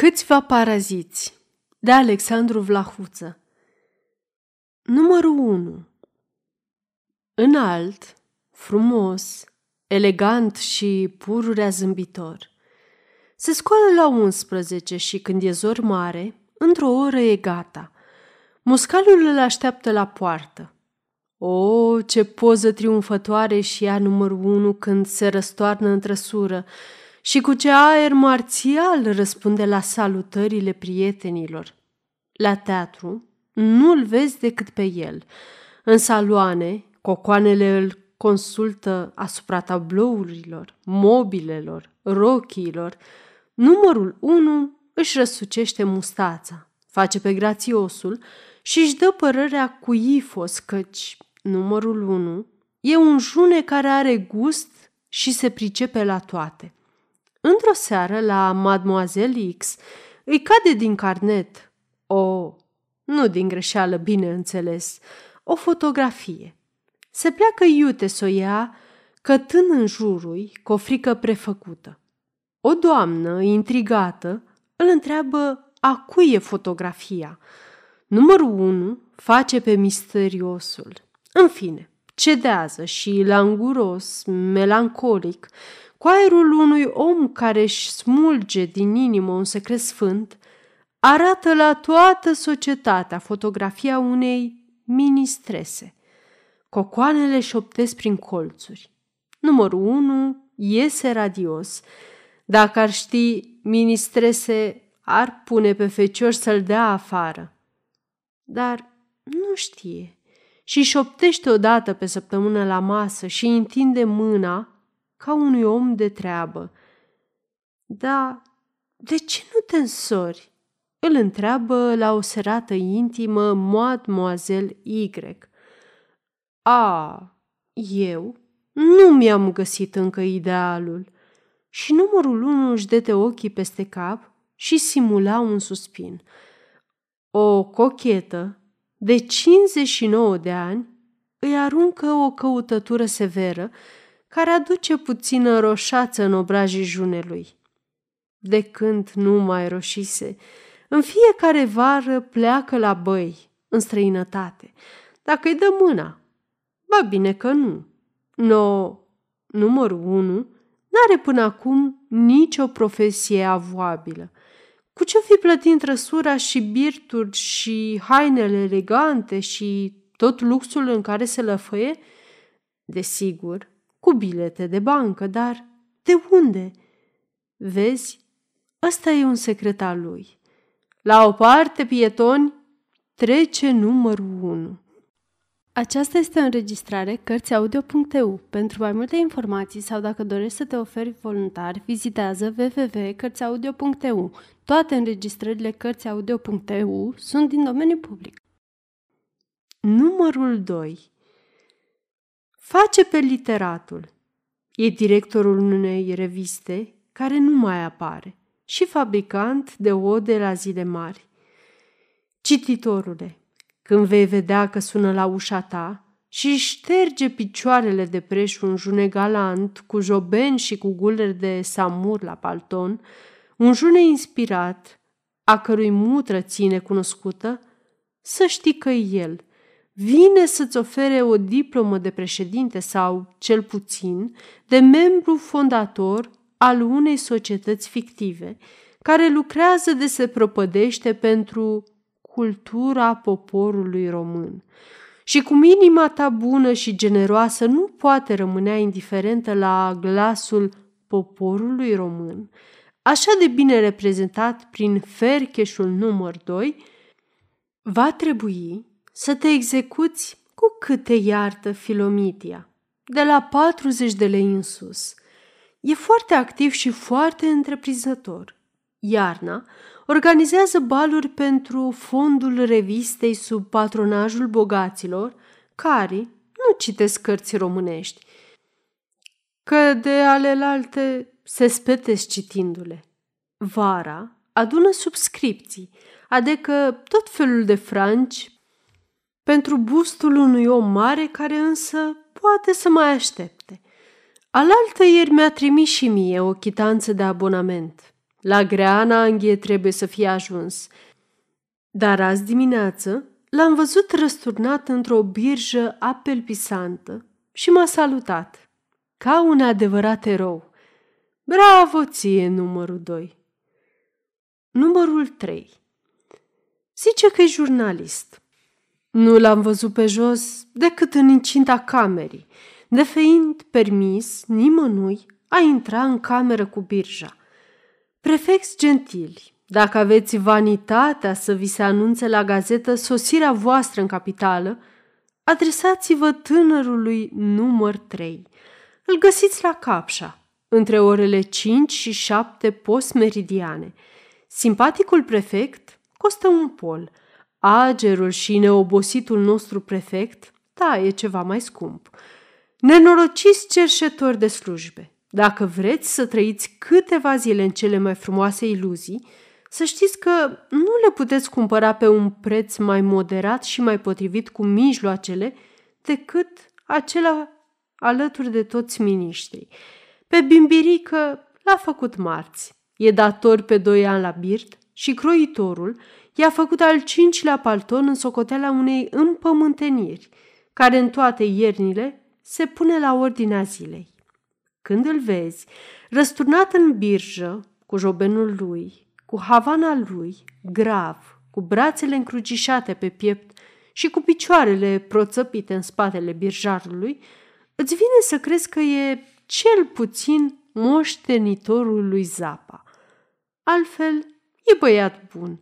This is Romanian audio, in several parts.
Câțiva paraziți de Alexandru Vlahuță Numărul 1 Înalt, frumos, elegant și pururea zâmbitor. Se scoală la 11 și când e zor mare, într-o oră e gata. Muscalul îl așteaptă la poartă. O, ce poză triumfătoare și ea numărul 1 când se răstoarnă în trăsură, și cu ce aer marțial răspunde la salutările prietenilor. La teatru nu-l vezi decât pe el. În saloane, cocoanele îl consultă asupra tablourilor, mobilelor, rochiilor. Numărul 1 își răsucește mustața, face pe grațiosul și își dă părerea cu ifos căci numărul 1 e un june care are gust și se pricepe la toate. Într-o seară, la Mademoiselle X, îi cade din carnet o, nu din greșeală, bineînțeles, o fotografie. Se pleacă iute să o ia, cătând în jurul cu o frică prefăcută. O doamnă, intrigată, îl întreabă a cui e fotografia. Numărul 1 face pe misteriosul. În fine, cedează și, languros, melancolic, cu aerul unui om care își smulge din inimă un secret sfânt, arată la toată societatea fotografia unei ministrese. Cocoanele șoptesc prin colțuri. Numărul 1 iese radios. Dacă ar ști, ministrese ar pune pe fecior să-l dea afară. Dar nu știe și șoptește odată pe săptămână la masă și întinde mâna ca unui om de treabă. Da, de ce nu te însori? Îl întreabă la o serată intimă Mademoiselle Y. A, eu? Nu mi-am găsit încă idealul. Și numărul unu își dete ochii peste cap și simula un suspin. O cochetă de 59 de ani îi aruncă o căutătură severă care aduce puțină roșață în obrajii junelui. De când nu mai roșise, în fiecare vară pleacă la băi, în străinătate, dacă îi dă mâna. Ba bine că nu. No, numărul unu, n-are până acum nicio profesie avoabilă. Cu ce fi plătit trăsura și birturi și hainele elegante și tot luxul în care se lăfăie? Desigur, cu bilete de bancă, dar de unde? Vezi, ăsta e un secret al lui. La o parte, pietoni, trece numărul 1. Aceasta este o înregistrare Cărțiaudio.eu. Pentru mai multe informații sau dacă dorești să te oferi voluntar, vizitează www.cărțiaudio.eu. Toate înregistrările Cărțiaudio.eu sunt din domeniu public. Numărul 2 Face pe literatul. E directorul unei reviste care nu mai apare și fabricant de ode la zile mari. Cititorule, când vei vedea că sună la ușa ta și șterge picioarele de preș un june galant cu joben și cu guleri de samur la palton, un june inspirat, a cărui mutră ține cunoscută, să știi că el – vine să-ți ofere o diplomă de președinte sau, cel puțin, de membru fondator al unei societăți fictive, care lucrează de se propădește pentru cultura poporului român. Și cum inima ta bună și generoasă nu poate rămânea indiferentă la glasul poporului român, așa de bine reprezentat prin fercheșul număr 2, va trebui să te execuți cu câte iartă Filomitia, de la 40 de lei în sus. E foarte activ și foarte întreprinzător. Iarna organizează baluri pentru fondul revistei sub patronajul bogaților, care nu citesc cărți românești, că de alelalte se spetesc citindu-le. Vara adună subscripții, adică tot felul de franci pentru bustul unui om mare care însă poate să mai aștepte. Alaltă ieri mi-a trimis și mie o chitanță de abonament. La grea Ananghie trebuie să fie ajuns. Dar azi dimineață l-am văzut răsturnat într-o birjă apelpisantă și m-a salutat, ca un adevărat erou. Bravo ție, numărul 2! Numărul 3 Zice că e jurnalist. Nu l-am văzut pe jos decât în incinta camerii, de fiind permis nimănui a intra în cameră cu birja. Prefecți gentili, dacă aveți vanitatea să vi se anunțe la gazetă sosirea voastră în capitală, adresați-vă tânărului număr 3. Îl găsiți la Capșa, între orele 5 și 7 postmeridiane. Simpaticul prefect costă un pol. Agerul și neobositul nostru prefect, da, e ceva mai scump. Nenorociți cerșetori de slujbe, dacă vreți să trăiți câteva zile în cele mai frumoase iluzii, să știți că nu le puteți cumpăra pe un preț mai moderat și mai potrivit cu mijloacele decât acela alături de toți miniștrii. Pe Bimbirică l-a făcut marți. E dator pe doi ani la birt și croitorul i-a făcut al cincilea palton în socoteala unei împământeniri, care în toate iernile se pune la ordinea zilei. Când îl vezi, răsturnat în birjă, cu jobenul lui, cu havana lui, grav, cu brațele încrucișate pe piept și cu picioarele proțăpite în spatele birjarului, îți vine să crezi că e cel puțin moștenitorul lui Zapa. Altfel, e băiat bun.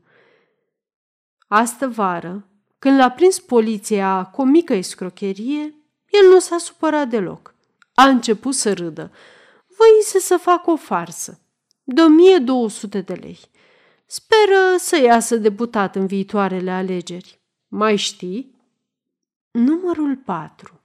Astă vară, când l-a prins poliția cu o mică escrocherie, el nu s-a supărat deloc. A început să râdă. Voise să facă o farsă. De 1200 de lei. Speră să iasă deputat în viitoarele alegeri. Mai știi? Numărul 4.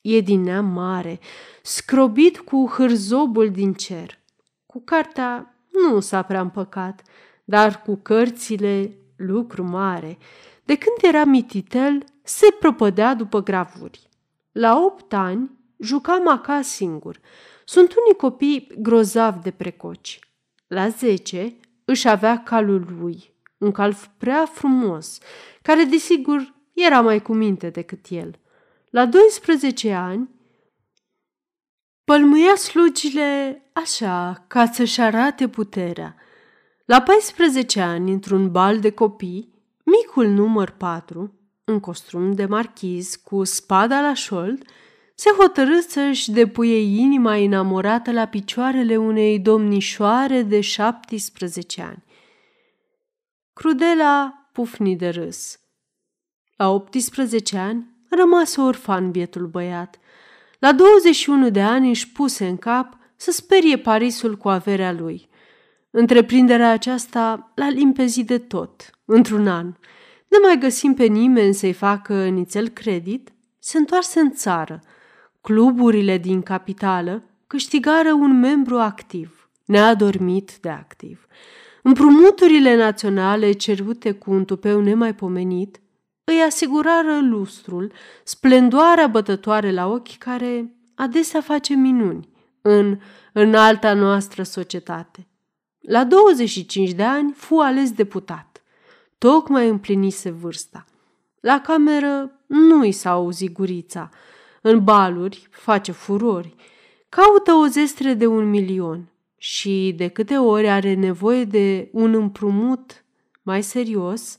E din neam mare, scrobit cu hârzobul din cer. Cu cartea nu s-a prea împăcat, dar cu cărțile lucru mare. De când era mititel, se propădea după gravuri. La opt ani, juca maca singur. Sunt unii copii grozavi de precoci. La zece, își avea calul lui, un cal prea frumos, care desigur era mai cu minte decât el. La 12 ani, pălmâia slugile așa, ca să-și arate puterea. La 14 ani, într-un bal de copii, micul număr 4, în costum de marchiz, cu spada la șold, se hotărâ să-și depuie inima enamorată la picioarele unei domnișoare de 17 ani. Crudela pufni de râs. La 18 ani rămase orfan bietul băiat. La 21 de ani își puse în cap să sperie Parisul cu averea lui. Întreprinderea aceasta l-a limpezit de tot, într-un an. Ne mai găsim pe nimeni să-i facă nițel credit, se întoarse în țară. Cluburile din capitală câștigară un membru activ, neadormit de activ. Împrumuturile naționale cerute cu un tupeu nemaipomenit îi asigurară lustrul, splendoarea bătătoare la ochi care adesea face minuni în înalta noastră societate. La 25 de ani fu ales deputat. Tocmai împlinise vârsta. La cameră nu i s-a auzit gurița. În baluri face furori. Caută o zestre de un milion și de câte ori are nevoie de un împrumut mai serios,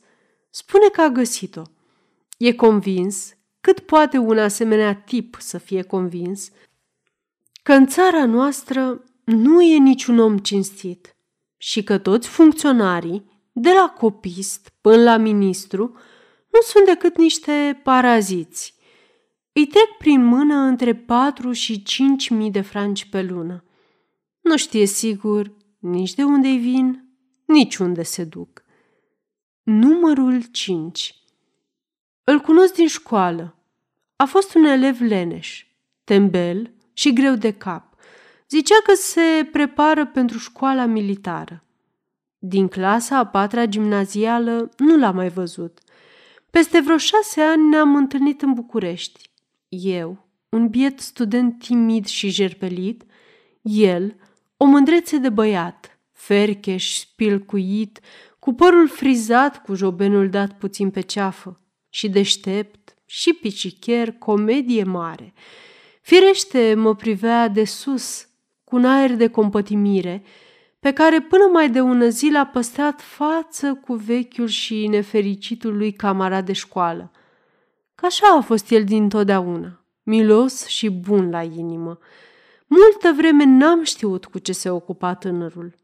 spune că a găsit-o. E convins, cât poate un asemenea tip să fie convins, că în țara noastră nu e niciun om cinstit și că toți funcționarii, de la copist până la ministru, nu sunt decât niște paraziți. Îi trec prin mână între 4 și 5 mii de franci pe lună. Nu știe sigur nici de unde vin, nici unde se duc. Numărul 5 Îl cunosc din școală. A fost un elev leneș, tembel și greu de cap. Zicea că se prepară pentru școala militară. Din clasa a patra gimnazială nu l-a mai văzut. Peste vreo șase ani ne-am întâlnit în București. Eu, un biet student timid și jerpelit, el, o mândrețe de băiat, fercheș, spilcuit, cu părul frizat, cu jobenul dat puțin pe ceafă, și deștept, și picichier, comedie mare. Firește mă privea de sus, cu un aer de compătimire, pe care până mai de ună zi l-a păstrat față cu vechiul și nefericitul lui camarad de școală. Că așa a fost el dintotdeauna, milos și bun la inimă. Multă vreme n-am știut cu ce se ocupa tânărul.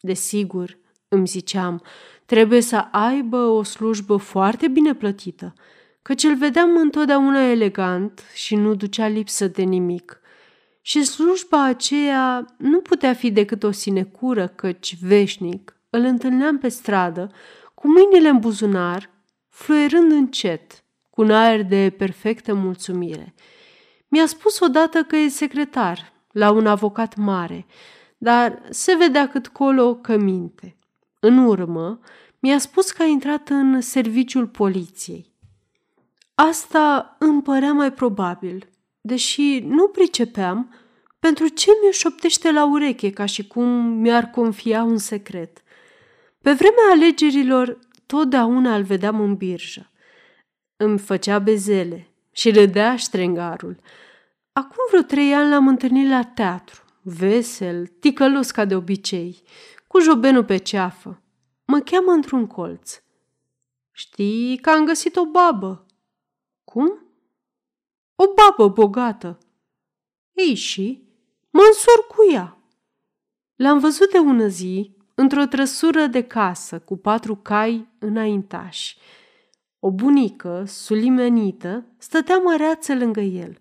Desigur, îmi ziceam, trebuie să aibă o slujbă foarte bine plătită, căci îl vedeam întotdeauna elegant și nu ducea lipsă de nimic. Și slujba aceea nu putea fi decât o sinecură, căci veșnic îl întâlneam pe stradă, cu mâinile în buzunar, fluierând încet, cu un aer de perfectă mulțumire. Mi-a spus odată că e secretar la un avocat mare, dar se vedea cât colo că minte. În urmă, mi-a spus că a intrat în serviciul poliției. Asta îmi părea mai probabil, deși nu pricepeam pentru ce mi-o șoptește la ureche ca și cum mi-ar confia un secret. Pe vremea alegerilor, totdeauna îl vedeam în birjă. Îmi făcea bezele și râdea ștrengarul. Acum vreo trei ani l-am întâlnit la teatru, vesel, ticălos ca de obicei, cu jobenul pe ceafă. Mă cheamă într-un colț. Știi că am găsit o babă. Cum? O babă bogată. Ei și? Mă însor cu ea. L-am văzut de ună zi într-o trăsură de casă cu patru cai înaintași. O bunică, sulimenită, stătea măreață lângă el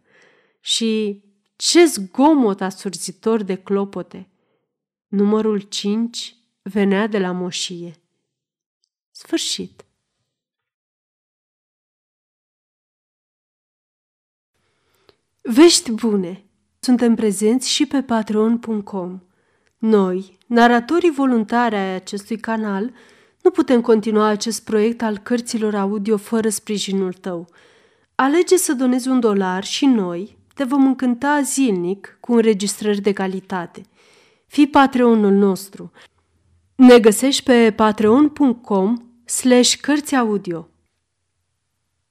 și ce zgomot asurzitor de clopote! Numărul cinci venea de la moșie. Sfârșit. Vești bune! Suntem prezenți și pe patreon.com. Noi, naratorii voluntari ai acestui canal, nu putem continua acest proiect al cărților audio fără sprijinul tău. Alege să donezi un dolar și noi te vom încânta zilnic cu înregistrări de calitate. Fii patreonul nostru. Ne găsești pe patreon.com slash cărți audio.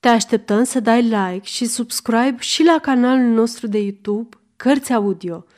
Te așteptăm să dai like și subscribe și la canalul nostru de YouTube Cărți Audio –